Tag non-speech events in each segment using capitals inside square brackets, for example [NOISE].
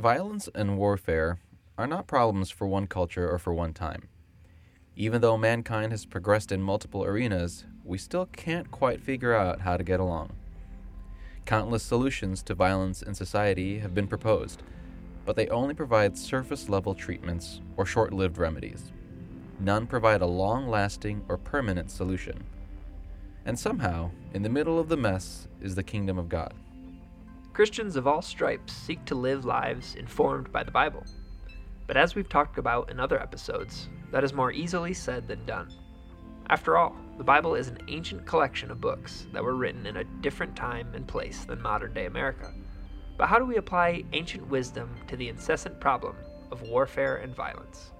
Violence and warfare are not problems for one culture or for one time. Even though mankind has progressed in multiple arenas, we still can't quite figure out how to get along. Countless solutions to violence in society have been proposed, but they only provide surface level treatments or short lived remedies. None provide a long lasting or permanent solution. And somehow, in the middle of the mess is the kingdom of God. Christians of all stripes seek to live lives informed by the Bible. But as we've talked about in other episodes, that is more easily said than done. After all, the Bible is an ancient collection of books that were written in a different time and place than modern day America. But how do we apply ancient wisdom to the incessant problem of warfare and violence?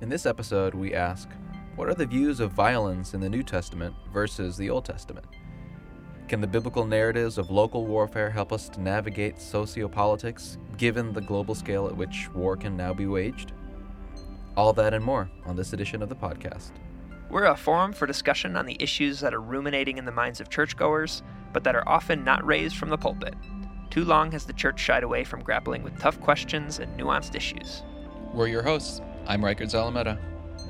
In this episode, we ask what are the views of violence in the New Testament versus the Old Testament? Can the biblical narratives of local warfare help us to navigate sociopolitics given the global scale at which war can now be waged? All that and more on this edition of the podcast. We're a forum for discussion on the issues that are ruminating in the minds of churchgoers, but that are often not raised from the pulpit. Too long has the church shied away from grappling with tough questions and nuanced issues. We're your hosts. I'm Reichard Zalameta.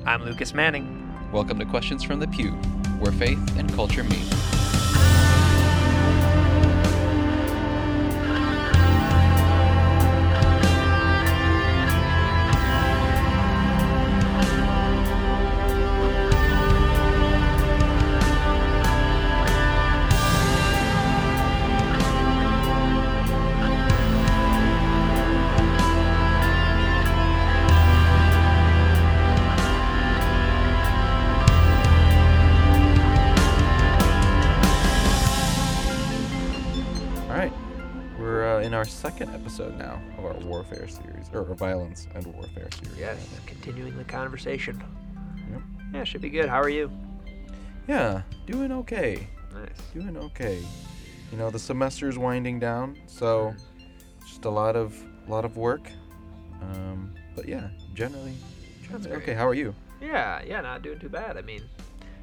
I'm Lucas Manning. Welcome to Questions from the Pew, where faith and culture meet. Episode now of our warfare series, or our violence and warfare series. Yes, continuing the conversation. Yep. Yeah, should be good. How are you? Yeah, doing okay. Nice. Doing okay. You know, the semester's winding down, so just a lot of lot of work. Um, but yeah, generally, generally okay. How are you? Yeah, yeah, not doing too bad. I mean,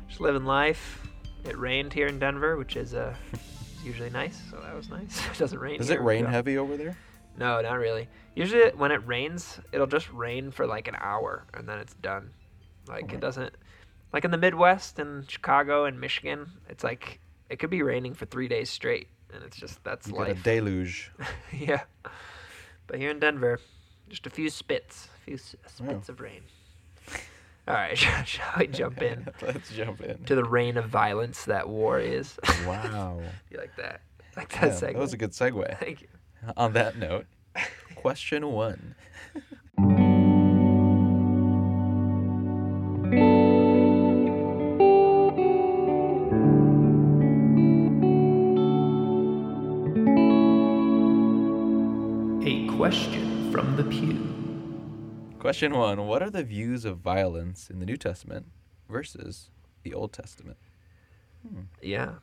just living life. It rained here in Denver, which is uh, [LAUGHS] usually nice, so that was nice. [LAUGHS] it doesn't rain. Does here, it rain so- heavy over there? No, not really. Usually, when it rains, it'll just rain for like an hour and then it's done. Like Okay. it doesn't. Like in the Midwest and Chicago and Michigan, it's like it could be raining for three days straight, and it's just that's You get a deluge. [LAUGHS] yeah. But here in Denver, just a few spits, a few spits of rain. All right, [LAUGHS] shall we jump in [LAUGHS] Let's jump in. to the reign of violence that war is? Wow. you like that? Like Yeah, that segue? that was a good segue. Thank you. [LAUGHS] On that note, question one. A question from the pew. Question one What are the views of violence in the New Testament versus the Old Testament? Yeah.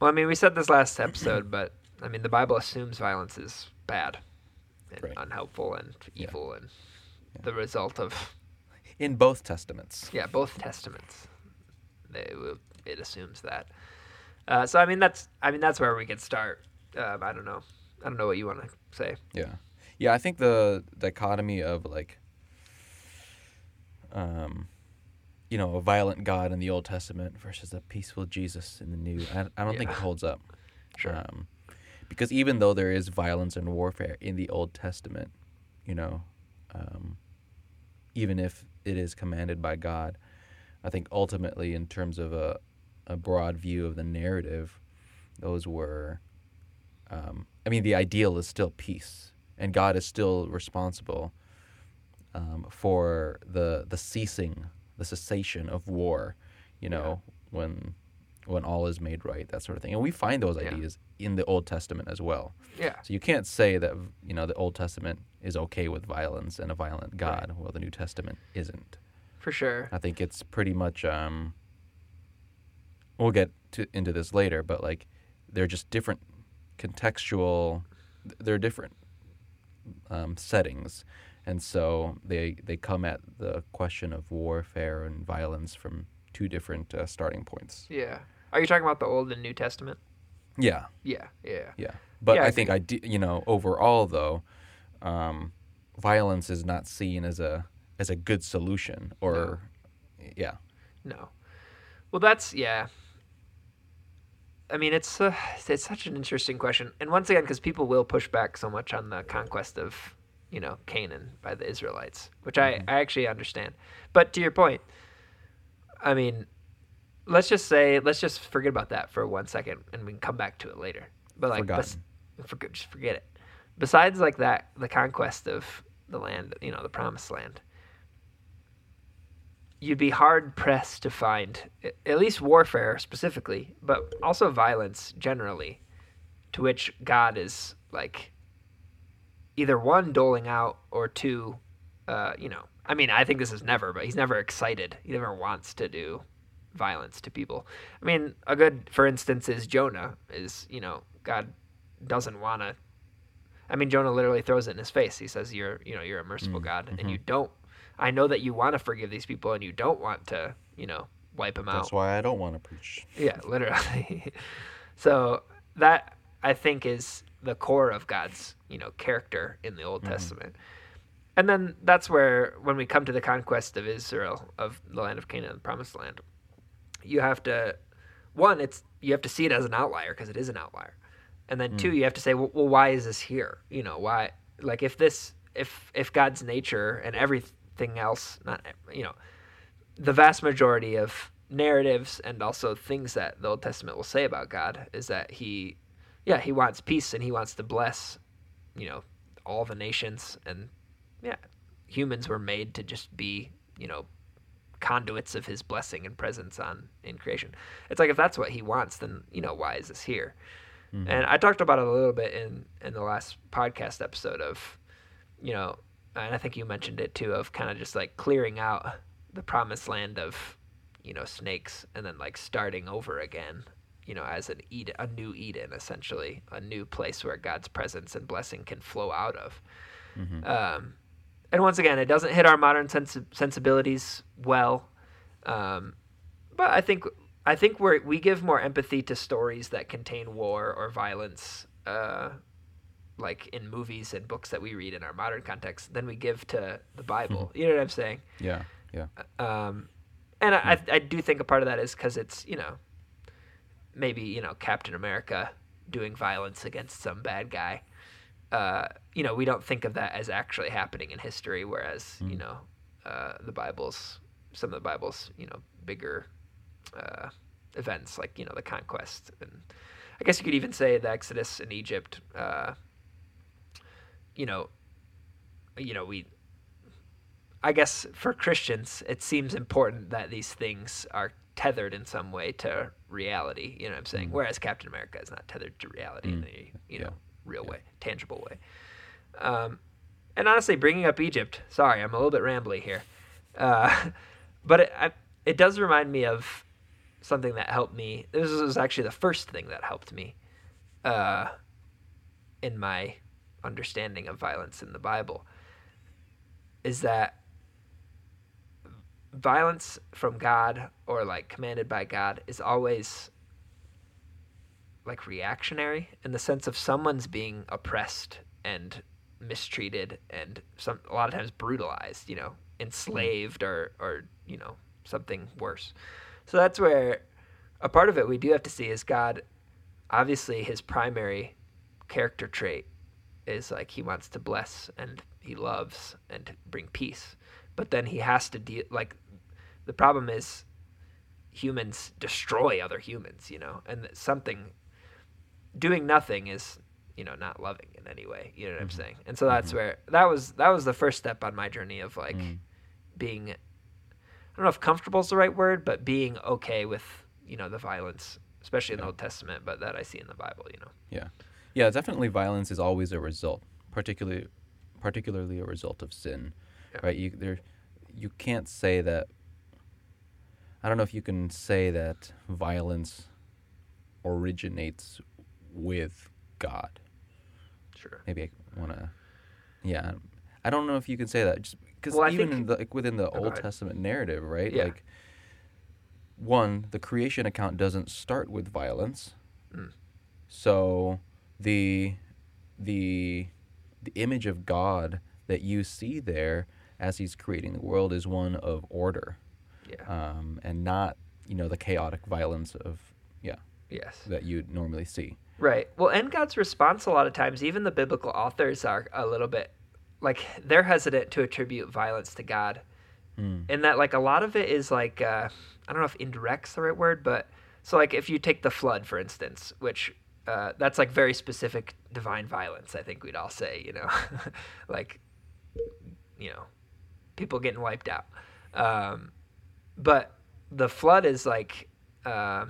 Well, I mean, we said this last episode, but I mean, the Bible assumes violence is bad and Right. unhelpful and Yeah. evil and the result of In both Testaments. yeah both testaments. They it assumes that. Uh, so I mean, that's I mean that's where we could start. Um, I don't know. I don't know what you want to say. Yeah. Yeah, I think the dichotomy of like um you know, a violent God in the Old Testament versus a peaceful Jesus in the New. I, I don't think it holds up. Sure. Um, because even though there is violence and warfare in the Old Testament, you know, um, even if it is commanded by God, I think ultimately, in terms of a, a broad view of the narrative, those were, um, I mean, the ideal is still peace, and God is still responsible um, for the the ceasing, the cessation of war. You know, when when all is made right, that sort of thing. And we find those Yeah. ideas in the Old Testament as well. Yeah. So you can't say that you know the Old Testament is okay with violence and a violent Right. God, while the New Testament isn't. For sure. I think it's pretty much. Um, we'll get to, into this later, but like they're just different contextual. They're different um, settings, and so they they come at the question of warfare and violence from two different uh, starting points. Yeah. Are you talking about the Old and New Testament? Yeah, Yeah. Yeah. yeah. But Yeah, I I think I you know overall though, um, violence is not seen as a as a good solution or yeah No. Well, that's yeah. I mean, it's uh, it's such an interesting question, and once again, because people will push back so much on the conquest of you know Canaan by the Israelites, which I I actually understand. But to your point, I mean, let's just say let's just forget about that for one second, and we can come back to it later. But like, bes- forget just forget it. Besides like that, the conquest of the land, you know, the promised land you'd be hard pressed to find at least warfare specifically, but also violence generally, to which God is like either one doling out or two, uh, you know. I mean, I think this is never, but he's never excited. He never wants to do violence to people. I mean, a good, for instance, is Jonah. Is you know, God doesn't want to. I mean, Jonah literally throws it in his face. He says, "You're, you know, you're a merciful mm, God, and mm-hmm. you don't I know that you want to forgive these people and you don't want to, you know, wipe them out. that's why i don't want to preach Yeah, [LAUGHS] literally. so that I think is the core of God's, you know, character in the Old mm-hmm. Testament. And then that's where when we come to the conquest of Israel of the land of Canaan, the promised land, you have to one, it's you have to see it as an outlier because it is an outlier. And then two, mm. you have to say, well, well, why is this here? You know, why like if this if if God's nature and everything else, not you know, the vast majority of narratives and also things that the Old Testament will say about God is that he, yeah, he wants peace and he wants to bless, you know, all the nations and yeah, humans were made to just be, you know, conduits of his blessing and presence on in creation. It's like if that's what he wants, then you know why is this here? And I talked about it a little bit in in the last podcast episode of, you know, and I think you mentioned it too of kind of just like clearing out the promised land of, you know, snakes and then like starting over again, you know, as an Eden, a new Eden essentially, a new place where God's presence and blessing can flow out of. Um, and once again, it doesn't hit our modern sens- sensibilities well, um, but I think I think we we give more empathy to stories that contain war or violence, uh, like in movies and books that we read in our modern context, than we give to the Bible. You know what I'm saying? yeah yeah Um, and I, I do think a part of that is because it's you know maybe you know Captain America doing violence against some bad guy. Uh, you know, we don't think of that as actually happening in history, whereas you know uh, the Bible's some of the Bible's you know bigger uh, events like you know the conquest and I guess you could even say the Exodus in Egypt. Uh, you know, you know we I guess for Christians, it seems important that these things are tethered in some way to reality. You know what I'm saying? Whereas Captain America is not tethered to reality in a you know real way, tangible way. Um, and honestly, bringing up Egypt, sorry, I'm a little bit rambly here, uh, [LAUGHS] but it I, it does remind me of something that helped me. This was actually the first thing that helped me uh, in my understanding of violence in the Bible. Is that violence from God or like commanded by God is always like reactionary in the sense of someone's being oppressed and mistreated and some a lot of times brutalized, you know, enslaved or or you know, something worse. So that's where a part of it we do have to see is God obviously his primary character trait is like he wants to bless and he loves and bring peace. But then he has to deal like the problem is humans destroy other humans, you know, and something doing nothing is you know not loving in any way you know what i'm mm-hmm. saying and so that's mm-hmm. where that was that was the first step on my journey of like mm. being i don't know if comfortable is the right word but being okay with you know the violence especially in the old testament but that i see in the bible you know Yeah, yeah. Definitely, violence is always a result, particularly, particularly a result of sin, Yeah. right? You there, you can't say that. I don't know if you can say that violence originates with God. sure Maybe I want to. Yeah, I don't know if you can say that just because Well, even think- in the, like within the Old ahead. Testament narrative, right? Yeah. Like, one, the creation account doesn't start with violence, Mm. so the the the image of God that you see there as He's creating the world is one of order, Yeah. um, and not you know the chaotic violence of yeah yes. that you normally see. Right. Well, and God's response a lot of times, even the biblical authors are a little bit like they're hesitant to attribute violence to God. Mm. And that like a lot of it is like uh, I don't know if indirect's the right word, but so like if you take the flood for instance, which uh, that's like very specific divine violence. I think we'd all say, you know, [LAUGHS] like you know, people getting wiped out. Um, but the flood is like uh,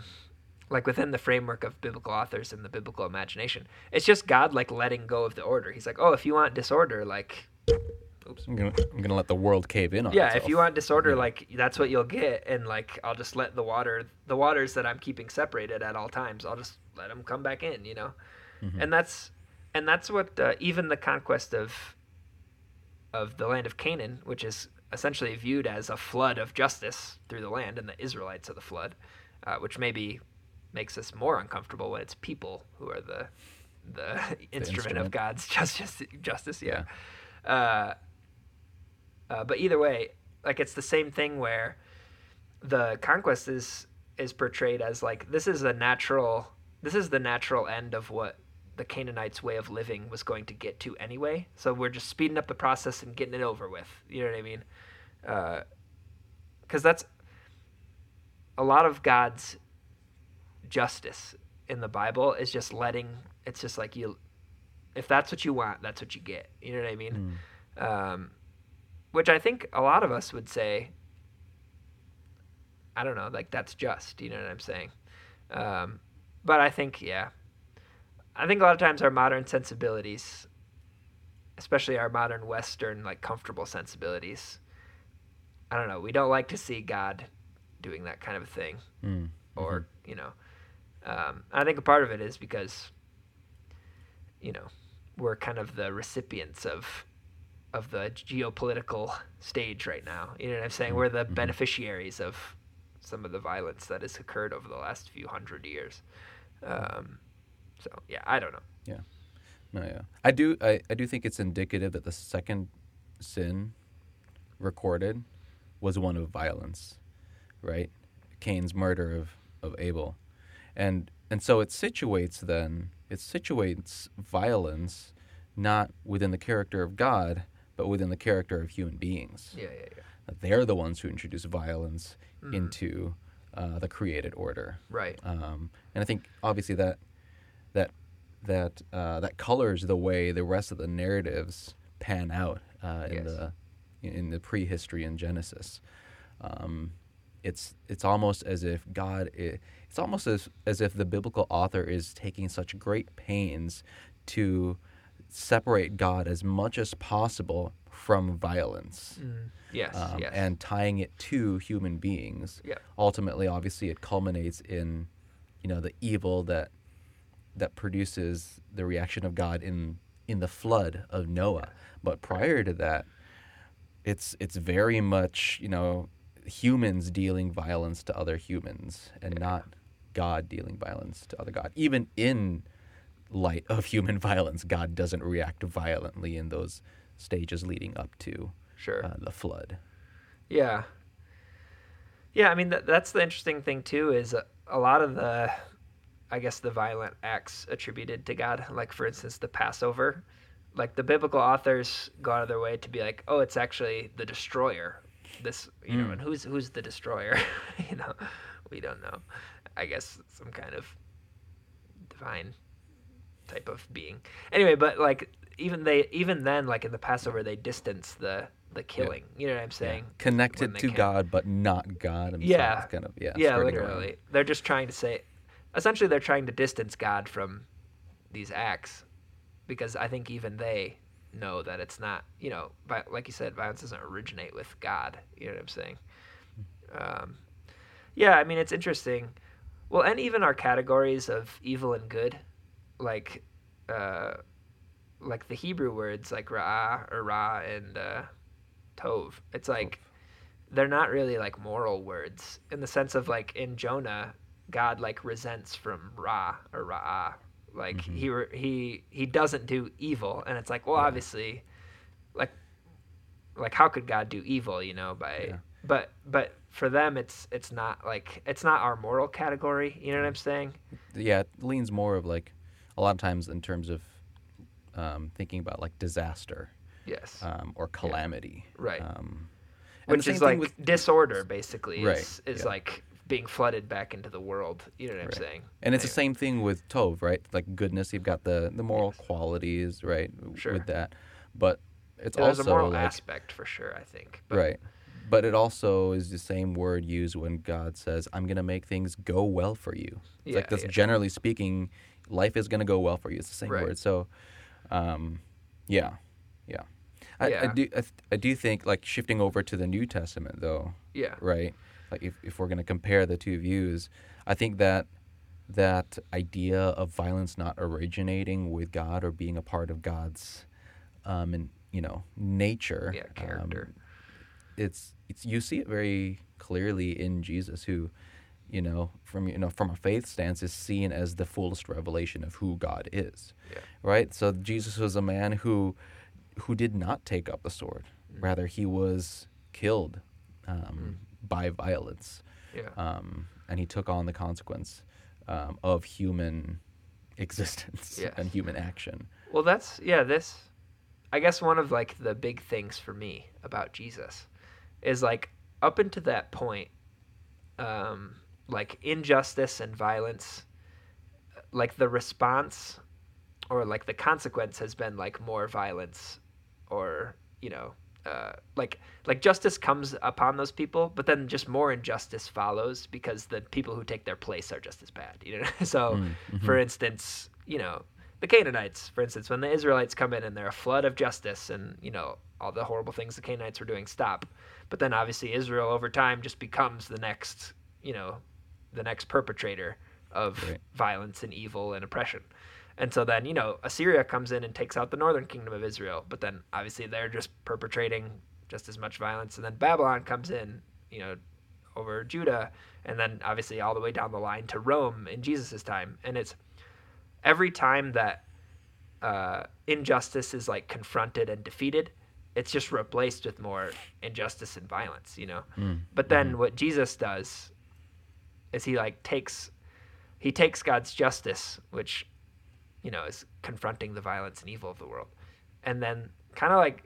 like within the framework of biblical authors and the biblical imagination. It's just God like letting go of the order. He's like, oh, if you want disorder, like oops I'm gonna I'm gonna let the world cave in on yeah itself. if you want disorder Yeah. like that's what you'll get and like i'll just let the water the waters that i'm keeping separated at all times i'll just let them come back in you know Mhm. and that's and that's what uh, even the conquest of of the land of canaan which is essentially viewed as a flood of justice through the land and the israelites are the flood uh, which maybe makes us more uncomfortable when it's people who are the the, [LAUGHS] instrument, of god's [LAUGHS] justice justice yeah, Uh, uh, but either way, like it's the same thing where the conquest is is portrayed as like this is a natural this is the natural end of what the Canaanites' way of living was going to get to anyway. So we're just speeding up the process and getting it over with. You know what I mean? Because that's a lot of God's justice in the Bible is just letting. It's just like you, if that's what you want, that's what you get. You know what I mean? Mm. um, which I think a lot of us would say, I don't know, like that's just, you know what I'm saying? Um, but I think, yeah, I think a lot of times our modern sensibilities, especially our modern Western, like comfortable sensibilities, I don't know, we don't like to see God doing that kind of thing Mm. or you know um, i think a part of it is because you know we're kind of the recipients of of the geopolitical stage right now you know what i'm saying we're the Mhm. beneficiaries of some of the violence that has occurred over the last few hundred years um, so yeah i don't know Yeah, No, yeah. I do I, I do think it's indicative that the second sin recorded was one of violence, right? Cain's murder of, of Abel. And and so it situates then it situates violence not within the character of God, but within the character of human beings. yeah yeah yeah They're the ones who introduce violence Mhm. into uh, the created order right um, and I think obviously that that that uh, that colors the way the rest of the narratives pan out uh, in Yes. the in the prehistory in Genesis. Um, it's it's almost as if God it's almost as as if the biblical author is taking such great pains to separate God as much as possible from violence mm. yes um, yes and tying it to human beings. Yep. Ultimately, obviously, it culminates in, you know, the evil that that produces the reaction of God in in the flood of Noah. But prior to that, it's it's very much you know humans dealing violence to other humans and Yeah. not God dealing violence to other God. Even in light of human [LAUGHS] violence, God doesn't react violently in those stages leading up to sure uh, the flood. Yeah. Yeah, I mean that that's the interesting thing too is a, a lot of the I guess the violent acts attributed to God, like for instance the Passover, like the biblical authors go out of their way to be like, "Oh, it's actually the destroyer." This, you know, Mm. and who's who's the destroyer? [LAUGHS] you know, we don't know. I guess some kind of divine type of being. Anyway, but like even they even then like in the Passover they distance the the killing. You know what I'm saying? connected to can. God, but not God himself. Yeah. kind of yeah, yeah, skirting around. literally. They're just trying to say, essentially, they're trying to distance God from these acts, because I think even they know that it's not, you know, vi- like you said, violence doesn't originate with God. You know what I'm saying? Um, yeah, I mean, it's interesting. Well, and even our categories of evil and good, like, uh, like the Hebrew words like ra or ra and uh, tov. It's like they're not really like moral words in the sense of like in Jonah, God like resents from Ra or Ra, Like Mhm. he re- he he doesn't do evil, and it's like, well, Yeah. obviously, like like how could God do evil? You know, by Yeah. but but for them, it's it's not like it's not our moral category. You know what I'm saying? yeah, it leans more of like a lot of times in terms of um, thinking about like disaster Yes, um, or calamity, Right. Um, and which is like with- disorder, basically. Right, Is, is yeah. like being flooded back into the world. You know what I'm saying? And it's the same thing with Tov, right? Like goodness, you've got the the moral Yes. qualities, right? Sure. With that, but it's There's also a moral like aspect for sure. I think. But, right. But it also is the same word used when God says, "I'm going to make things go well for you." It's like Yeah, that's yeah. generally speaking, life is going to go well for you. It's the same Right. word. So, um, yeah, yeah. I, I do. I, I do think like shifting over to the New Testament, though, Yeah. right? Like if, if we're going to compare the two views, I think that that idea of violence not originating with God or being a part of God's, um, and you know, nature, Yeah. Character. um, it's it's you see it very clearly in Jesus, who, you know, from you know from a faith stance, is seen as the fullest revelation of who God is, Yeah. right? So Jesus was a man who who did not take up the sword, Mm. rather he was killed um, by violence, yeah. um, and he took on the consequence um, of human [LAUGHS] existence Yes. and human action. Well, that's yeah. This, I guess, one of like the big things for me about Jesus is like up until that point, um, like injustice and violence, like the response or like the consequence has been like more violence, or you know, uh, like like justice comes upon those people, but then just more injustice follows because the people who take their place are just as bad. You know, [LAUGHS] so Mm, for instance, you know, the Canaanites, for instance, when the Israelites come in and they're a flood of justice and, you know, all the horrible things the Canaanites were doing stop. But then obviously Israel over time just becomes the next, you know, the next perpetrator of Right. violence and evil and oppression. And so then, you know, Assyria comes in and takes out the northern kingdom of Israel, but then obviously they're just perpetrating just as much violence. And then Babylon comes in, you know, over Judah, and then obviously all the way down the line to Rome in Jesus' time. And it's every time that uh, injustice is like confronted and defeated, it's just replaced with more injustice and violence, you know. Mm, But then what Jesus does is he like takes he takes God's justice, which you know is confronting the violence and evil of the world, and then kind of like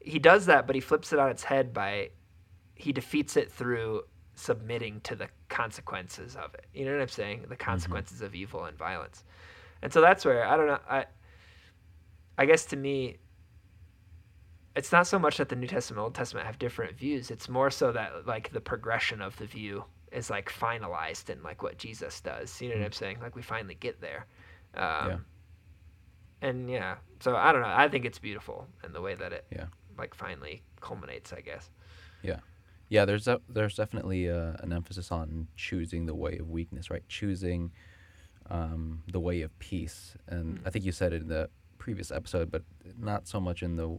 he does that, but he flips it on its head by he defeats it through submitting to the consequences of it. You know what I'm saying? The mm-hmm. consequences of evil and violence. And so that's where I don't know. I I guess to me, it's not so much that the New Testament and Old Testament have different views. It's more so that like the progression of the view is like finalized in like what Jesus does. You know what I'm mm. saying? Like we finally get there. Um, Yeah. And yeah, so I don't know. I think it's beautiful in the way that it Yeah. like finally culminates. I guess. Yeah, Yeah, there's a, there's definitely uh an emphasis on choosing the way of weakness, right? Choosing um, the way of peace, and Mm. I think you said it in the previous episode, but not so much in the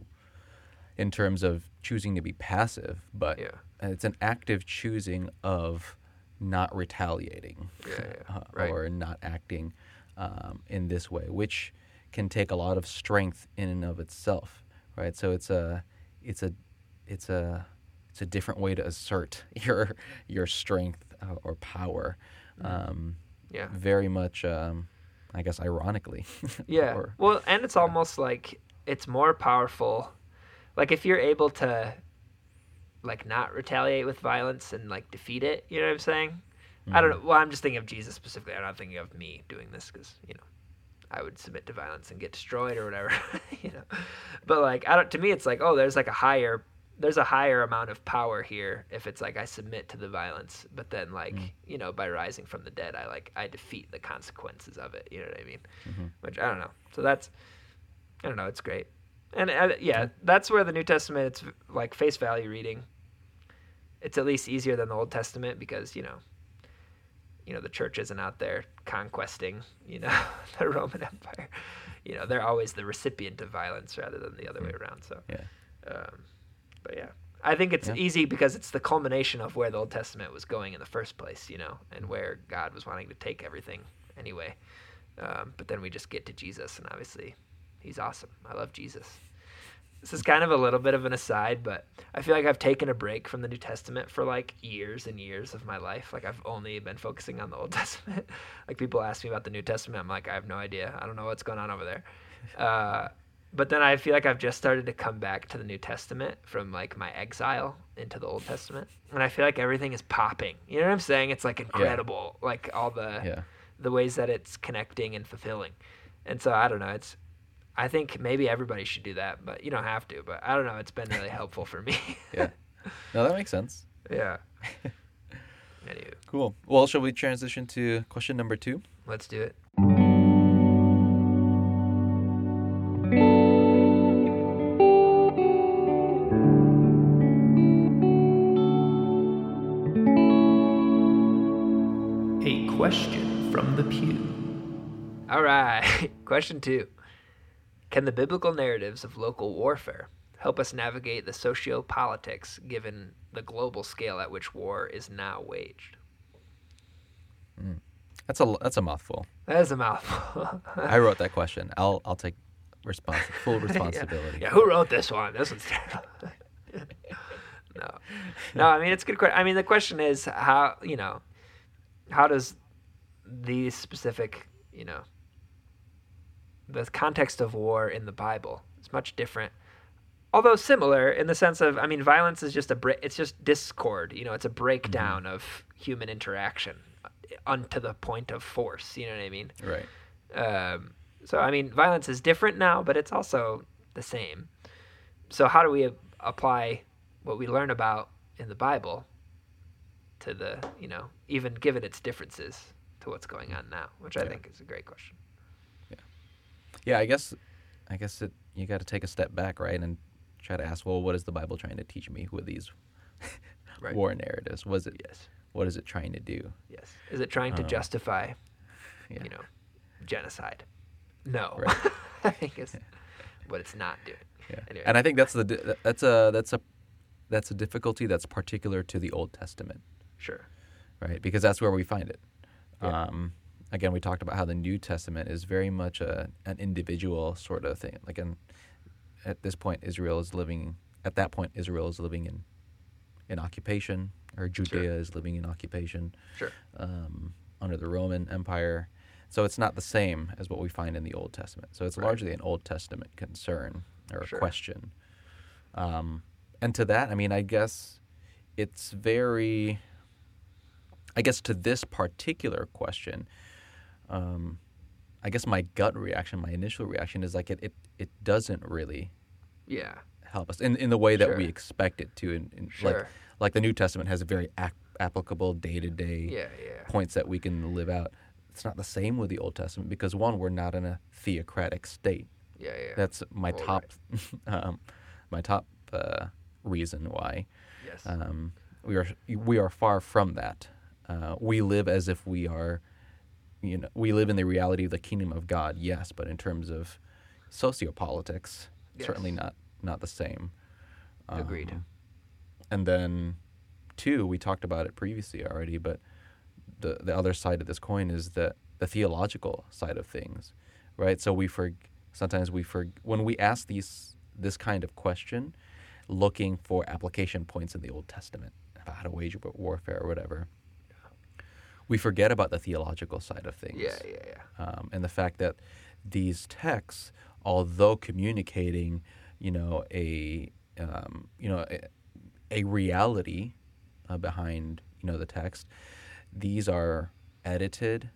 in terms of choosing to be passive, but Yeah. it's an active choosing of not retaliating Yeah. yeah. [LAUGHS] uh, Right. or not acting um, in this way, which can take a lot of strength in and of itself, right? So it's a, it's a, it's a, it's a different way to assert [LAUGHS] your your strength uh, or power. Um, Yeah. very much, um, I guess, ironically. [LAUGHS] Yeah. or- well, and it's almost like it's more powerful. Like if you're able to like not retaliate with violence and like defeat it, you know what I'm saying? I don't know. Well, I'm just thinking of Jesus specifically. I'm not thinking of me doing this because you know I would submit to violence and get destroyed or whatever, [LAUGHS] you know. But like I don't. To me, it's like oh, there's like a higher there's a higher amount of power here if it's like I submit to the violence, but then like Mm. you know by rising from the dead, I like I defeat the consequences of it. You know what I mean? Mhm. Which I don't know. So that's I don't know. It's great, and uh, yeah, that's where the New Testament it's like face value reading. It's at least easier than the Old Testament because you know, you know the church isn't out there conquesting you know [LAUGHS] the Roman Empire. You know they're always the recipient of violence rather than the other way around. So Yeah. um, but yeah, I think it's Yeah. easy because it's the culmination of where the Old Testament was going in the first place, you know, and where God was wanting to take everything anyway. Um, but then we just get to Jesus, and obviously, he's awesome. I love Jesus. This is kind of a little bit of an aside, but I feel like I've taken a break from the New Testament for like years and years of my life. Like I've only been focusing on the Old [LAUGHS] Testament. like people ask me about the New Testament, I'm like, I have no idea. I don't know what's going on over there. [LAUGHS] Uh, but then I feel like I've just started to come back to the New Testament from like my exile into the Old Testament, and I feel like everything is popping. You know what I'm saying? It's like incredible, like all the Yeah. the ways that it's connecting and fulfilling. And so I don't know. It's I think maybe everybody should do that, but you don't have to. But I don't know. It's been really [LAUGHS] helpful for me. Yeah. No, that makes sense. yeah. [LAUGHS] Anywho, Cool. Well, shall we transition to question number two? let's do it. A question from the pew. All right. [LAUGHS] Question two Can the biblical narratives of local warfare help us navigate the sociopolitics given the global scale at which war is now waged? Hmm. That's a that's a mouthful. That is a mouthful. I wrote [LAUGHS] that question. I'll I'll take respons- full [LAUGHS] responsibility. Yeah, who wrote this one? This one's terrible. [LAUGHS] no, no. I mean, it's a good. question. I mean, the question is how you know how does these specific you know the context of war in the Bible is much different. Although similar in the sense of, I mean, violence is just a break. It's just discord. You know, it's a breakdown of human interaction, unto the point of force. You know what I mean? Right. Um, so I mean, violence is different now, but it's also the same. So how do we a- apply what we learn about in the Bible to the, you know, even given its differences to what's going on now, which I think is a great question. Yeah, I guess I guess it you got to take a step back, right, and try to ask, well, what is the Bible trying to teach me with these [LAUGHS] Right. war narratives? Was it Yes. what is it trying to do? Yes. Is it trying to Um, justify, [LAUGHS] Yeah. you know, genocide? No. Right. [LAUGHS] I think it's what it's not doing. Yeah. Anyway. And I think that's the that's a that's a that's a difficulty that's particular to the Old Testament, Sure. right? Because that's where we find it. Yeah. Um, again, we talked about how the New Testament is very much a an individual sort of thing. Like, in, at this point, Israel is living. At that point, Israel is living in in occupation, or Judea is living in occupation Sure. um, under the Roman Empire. So it's not the same as what we find in the Old Testament. So it's Right. largely an Old Testament concern or a Sure. question. Um, and to that, I mean, I guess it's very, I guess to this particular question, um, I guess my gut reaction, my initial reaction is like it, it, it doesn't really Yeah. help us in, in the way that we expect it to. In, in Sure. like, like the New Testament has a very ac- applicable day to day Yeah. Yeah. points that we can live out. It's not the same with the Old Testament because one, we're not in a theocratic state. Yeah. Yeah. That's my top, [LAUGHS] um, my top uh, reason why yes. um, we are we are far from that. Uh, we live as if we are, you know, we live in the reality of the kingdom of God. Yes, but in terms of sociopolitics, certainly not not the same. Agreed. Um, and then, two, we talked about it previously already, but the the other side of this coin is the the theological side of things, right? So we for sometimes we for when we ask these this kind of question, looking for application points in the Old Testament about how to wage warfare or whatever, we forget about the theological side of things yeah. Yeah. Yeah. um, and the fact that these texts, although communicating, you know, a um, you know a, a reality uh, behind you know the text, these are edited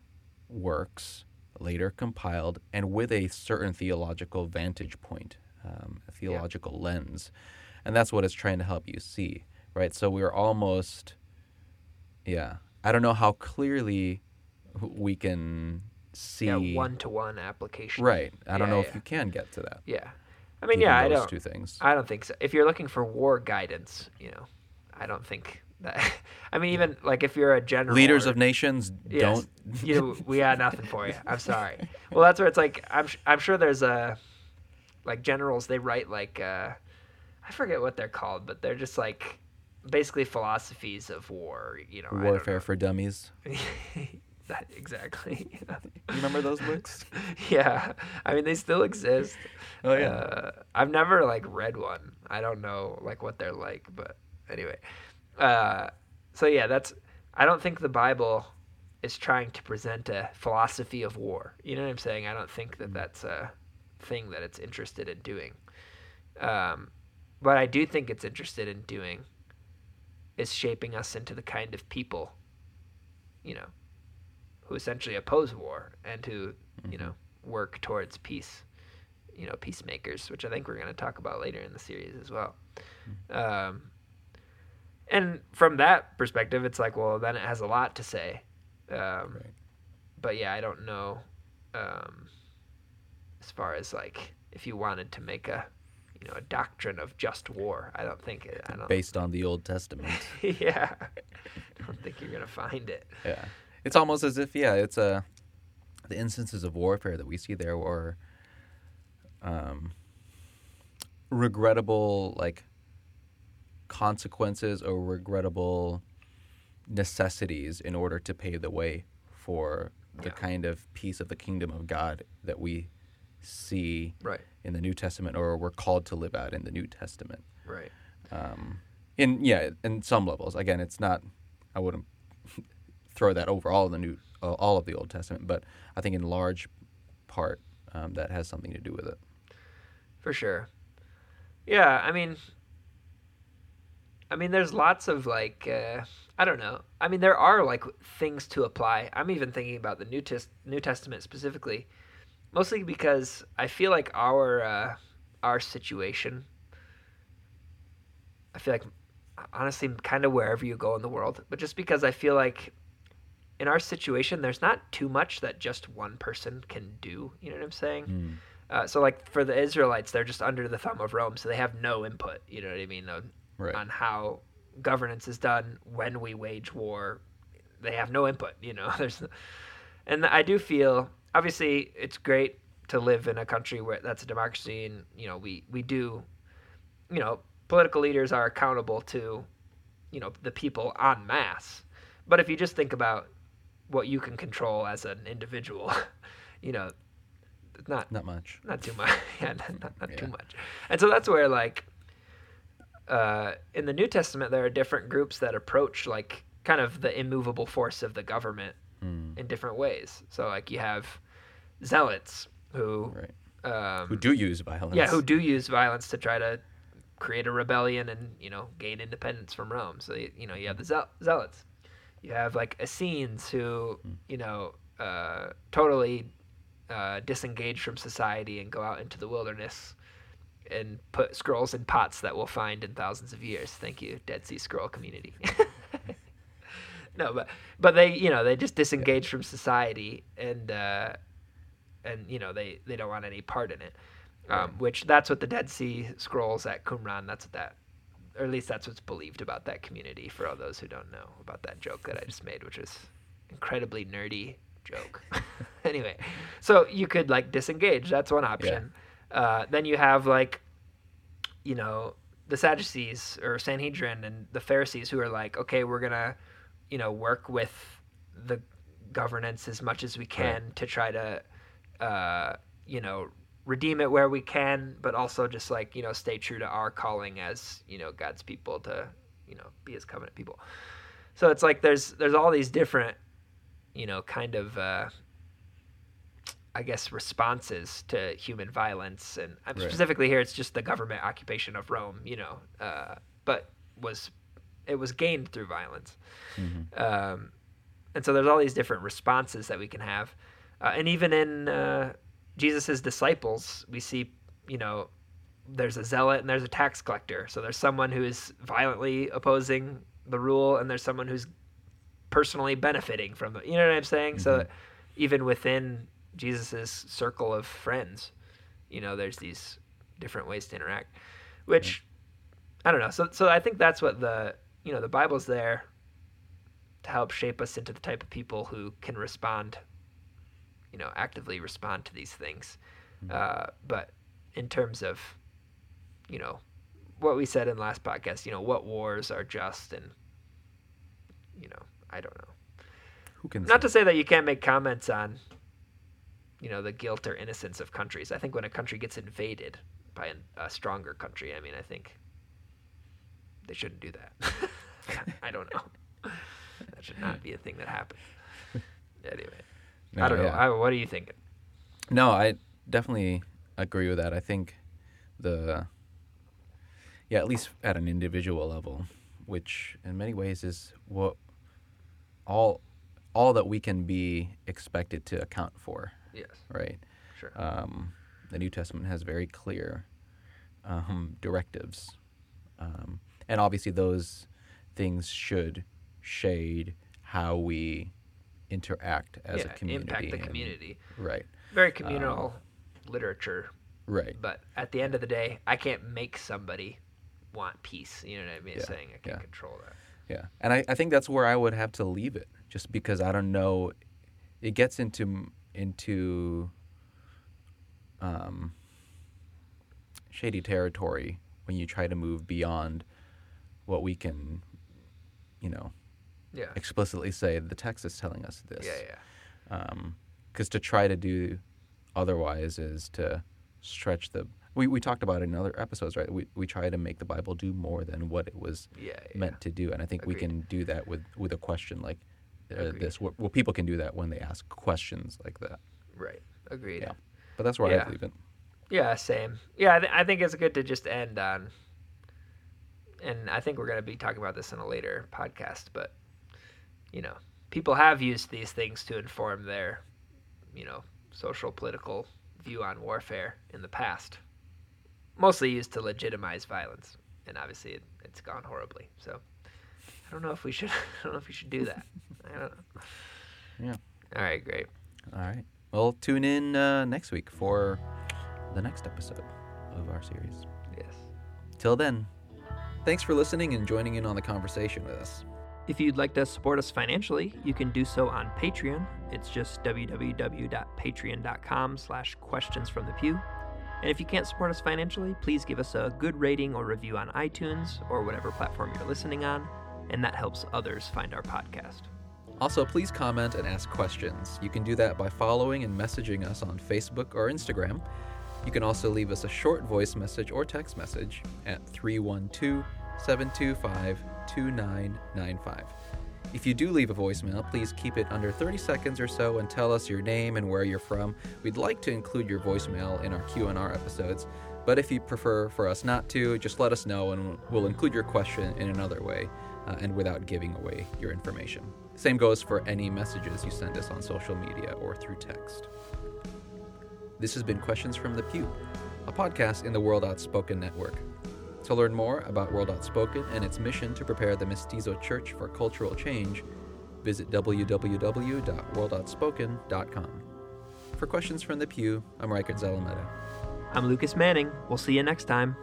works later compiled and with a certain theological vantage point, um, a theological lens, and that's what it's trying to help you see, right? So we're almost, yeah. I don't know how clearly we can see Yeah. One to one application. Right. I don't know yeah. if you can get to that. Yeah. I mean, given yeah, I don't. two things. I don't think so. If you're looking for war guidance, you know, I don't think that. [LAUGHS] I mean, even like if you're a general Leaders or- of nations Yes, don't. you know, [LAUGHS] we got nothing for you. I'm sorry. [LAUGHS] Well, that's where it's like I'm. I'm sure there's a, like generals. They write like, uh, I forget what they're called, but they're just like, basically philosophies of war. You know, warfare know. for dummies. [LAUGHS] That exactly. You remember those books? [LAUGHS] yeah, I mean they still exist. Oh yeah. Uh, I've never like read one. I don't know like what they're like, but anyway. Uh, so yeah, that's. I don't think the Bible is trying to present a philosophy of war. You know what I'm saying? I don't think that that's a thing that it's interested in doing. Um, what I do think it's interested in doing is shaping us into the kind of people, you know, who essentially oppose war and who, you know, work towards peace, you know, peacemakers, which I think we're going to talk about later in the series as well. Um, and from that perspective, it's like, well, then it has a lot to say. Um, Right. But yeah, I don't know um, as far as like if you wanted to make a, you know, a doctrine of just war. I don't think it, I don't. Based on the Old Testament. [LAUGHS] yeah, I don't think you're gonna find it. Yeah. It's almost as if yeah, it's a the instances of warfare that we see there were um, regrettable like consequences or regrettable necessities in order to pave the way for the Yeah. kind of peace of the kingdom of God that we see Right. In the New Testament or we're called to live out in the New Testament Right. um, in yeah in some levels again it's not i wouldn't [LAUGHS] throw that over all of the new uh, all of the old testament but i think in large part um, that has something to do with it For sure. Yeah, I mean I mean there's lots of like uh I don't know. I mean there are like things to apply. I'm even thinking about the New Tes- New Testament specifically. Mostly because I feel like our uh our situation I feel like honestly kind of wherever you go in the world, but just because I feel like in our situation there's not too much that just one person can do, you know what I'm saying? Uh, so like for the Israelites, they're just under the thumb of Rome, so they have no input. You know what I mean? On, Right. on how governance is done when we wage war, they have no input. You know, [LAUGHS] there's, and I do feel obviously it's great to live in a country where that's a democracy, and you know we we do, you know, political leaders are accountable to, you know, the people en masse. But if you just think about what you can control as an individual, [LAUGHS] you know, not not much not too much. [LAUGHS] yeah, not, not, not too much. And so that's where like uh, in the New Testament there are different groups that approach like kind of the immovable force of the government Hmm. in different ways. So like you have zealots who right um, who do use violence yeah, who do use violence to try to create a rebellion and you know gain independence from Rome. So you, you know you have the zeal- zealots. You have like Essenes who you know uh, totally uh, disengage from society and go out into the wilderness and put scrolls in pots that we'll find in thousands of years. Thank you, Dead Sea Scroll community. [LAUGHS] no, but but they you know they just disengage from society and uh, and you know they they don't want any part in it. Um, which that's what the Dead Sea Scrolls at Qumran. That's what that, or at least that's what's believed about that community. For all those who don't know about that joke that I just made, which is incredibly nerdy joke. [LAUGHS] anyway, so you could like disengage. That's one option. Uh, then you have like, you know, the Sadducees or Sanhedrin and the Pharisees who are like, okay, we're gonna, you know, work with the governance as much as we can to try to, uh, you know, redeem it where we can, but also just like you know, stay true to our calling as you know God's people to, you know, be His covenant people. So it's like there's there's all these different, you know, kind of. Uh, I guess responses to human violence, and Right. specifically here, it's just the government occupation of Rome, you know, uh, but was it was gained through violence, Mhm. um, and so there's all these different responses that we can have, uh, and even in uh, Jesus's disciples, we see, you know, there's a zealot and there's a tax collector. So there's someone who is violently opposing the rule, and there's someone who's personally benefiting from it. You know what I'm saying? So even within Jesus's circle of friends, you know, there's these different ways to interact, which I don't know. So so I think that's what the you know the Bible's there to help shape us into the type of people who can respond, you know, actively respond to these things. Uh, but in terms of, you know, what we said in the last podcast, you know, what wars are just and, you know, I don't know. who can Not say? to say that you can't make comments on, you know, the guilt or innocence of countries. I think when a country gets invaded by an, a stronger country, I mean, I think they shouldn't do that. [LAUGHS] I don't know. [LAUGHS] That should not be a thing that happens. Anyway, No, I don't know. yeah. I, what are you thinking? No, I definitely agree with that. I think the yeah, at least at an individual level, which in many ways is what all all that we can be expected to account for, Yes, right? sure. Um, the New Testament has very clear um, directives, um, and obviously those things should shade how we interact as yeah, a community. impact the and- community. right, Very communal literature, right. but at the end of the day, I can't make somebody want peace. You know what I mean? Yeah, Saying I can yeah. control that. Yeah, and I, I think that's where I would have to leave it, just because I don't know. It gets into into um, shady territory when you try to move beyond what we can, you know, Yeah. explicitly say the text is telling us this. Yeah, yeah. Because to try to do otherwise is to stretch the. We, we talked about it in other episodes, right? We we try to make the Bible do more than what it was Yeah, yeah. meant to do, and I think we can do that with with a question like uh, this. Well, people can do that when they ask questions like that. Right. Agreed. Yeah, but that's where Yeah. I leave it. Yeah, same. Yeah, I, th- I think it's good to just end on, and I think we're going to be talking about this in a later podcast, but, you know, people have used these things to inform their, you know, social, political view on warfare in the past. Mostly used to legitimize violence, and obviously it, it's gone horribly. So, I don't know if we should. [LAUGHS] I don't know if we should do that. I don't know. Yeah. All right, great. All right. Well, tune in uh, next week for the next episode of our series. Yes. Till then, thanks for listening and joining in on the conversation with us. If you'd like to support us financially, you can do so on Patreon. It's just www.patreon.com slash questions. And if you can't support us financially, please give us a good rating or review on iTunes or whatever platform you're listening on, and that helps others find our podcast. Also, please comment and ask questions. You can do that by following and messaging us on Facebook or Instagram. You can also leave us a short voice message or text message at 312 725 2995. If you do leave a voicemail, please keep it under 30 seconds or so and tell us your name and where you're from. We'd like to include your voicemail in our Q&R episodes, but if you prefer for us not to, just let us know and we'll include your question in another way uh, and without giving away your information. Same goes for any messages you send us on social media or through text. This has been Questions from the Pew, a podcast in the World Outspoken Network. To learn more about World Outspoken and its mission to prepare the Mestizo Church for cultural change, visit www.worldoutspoken.com. For questions from the pew, I'm Reichard Zalameta. I'm Lucas Manning. We'll see you next time.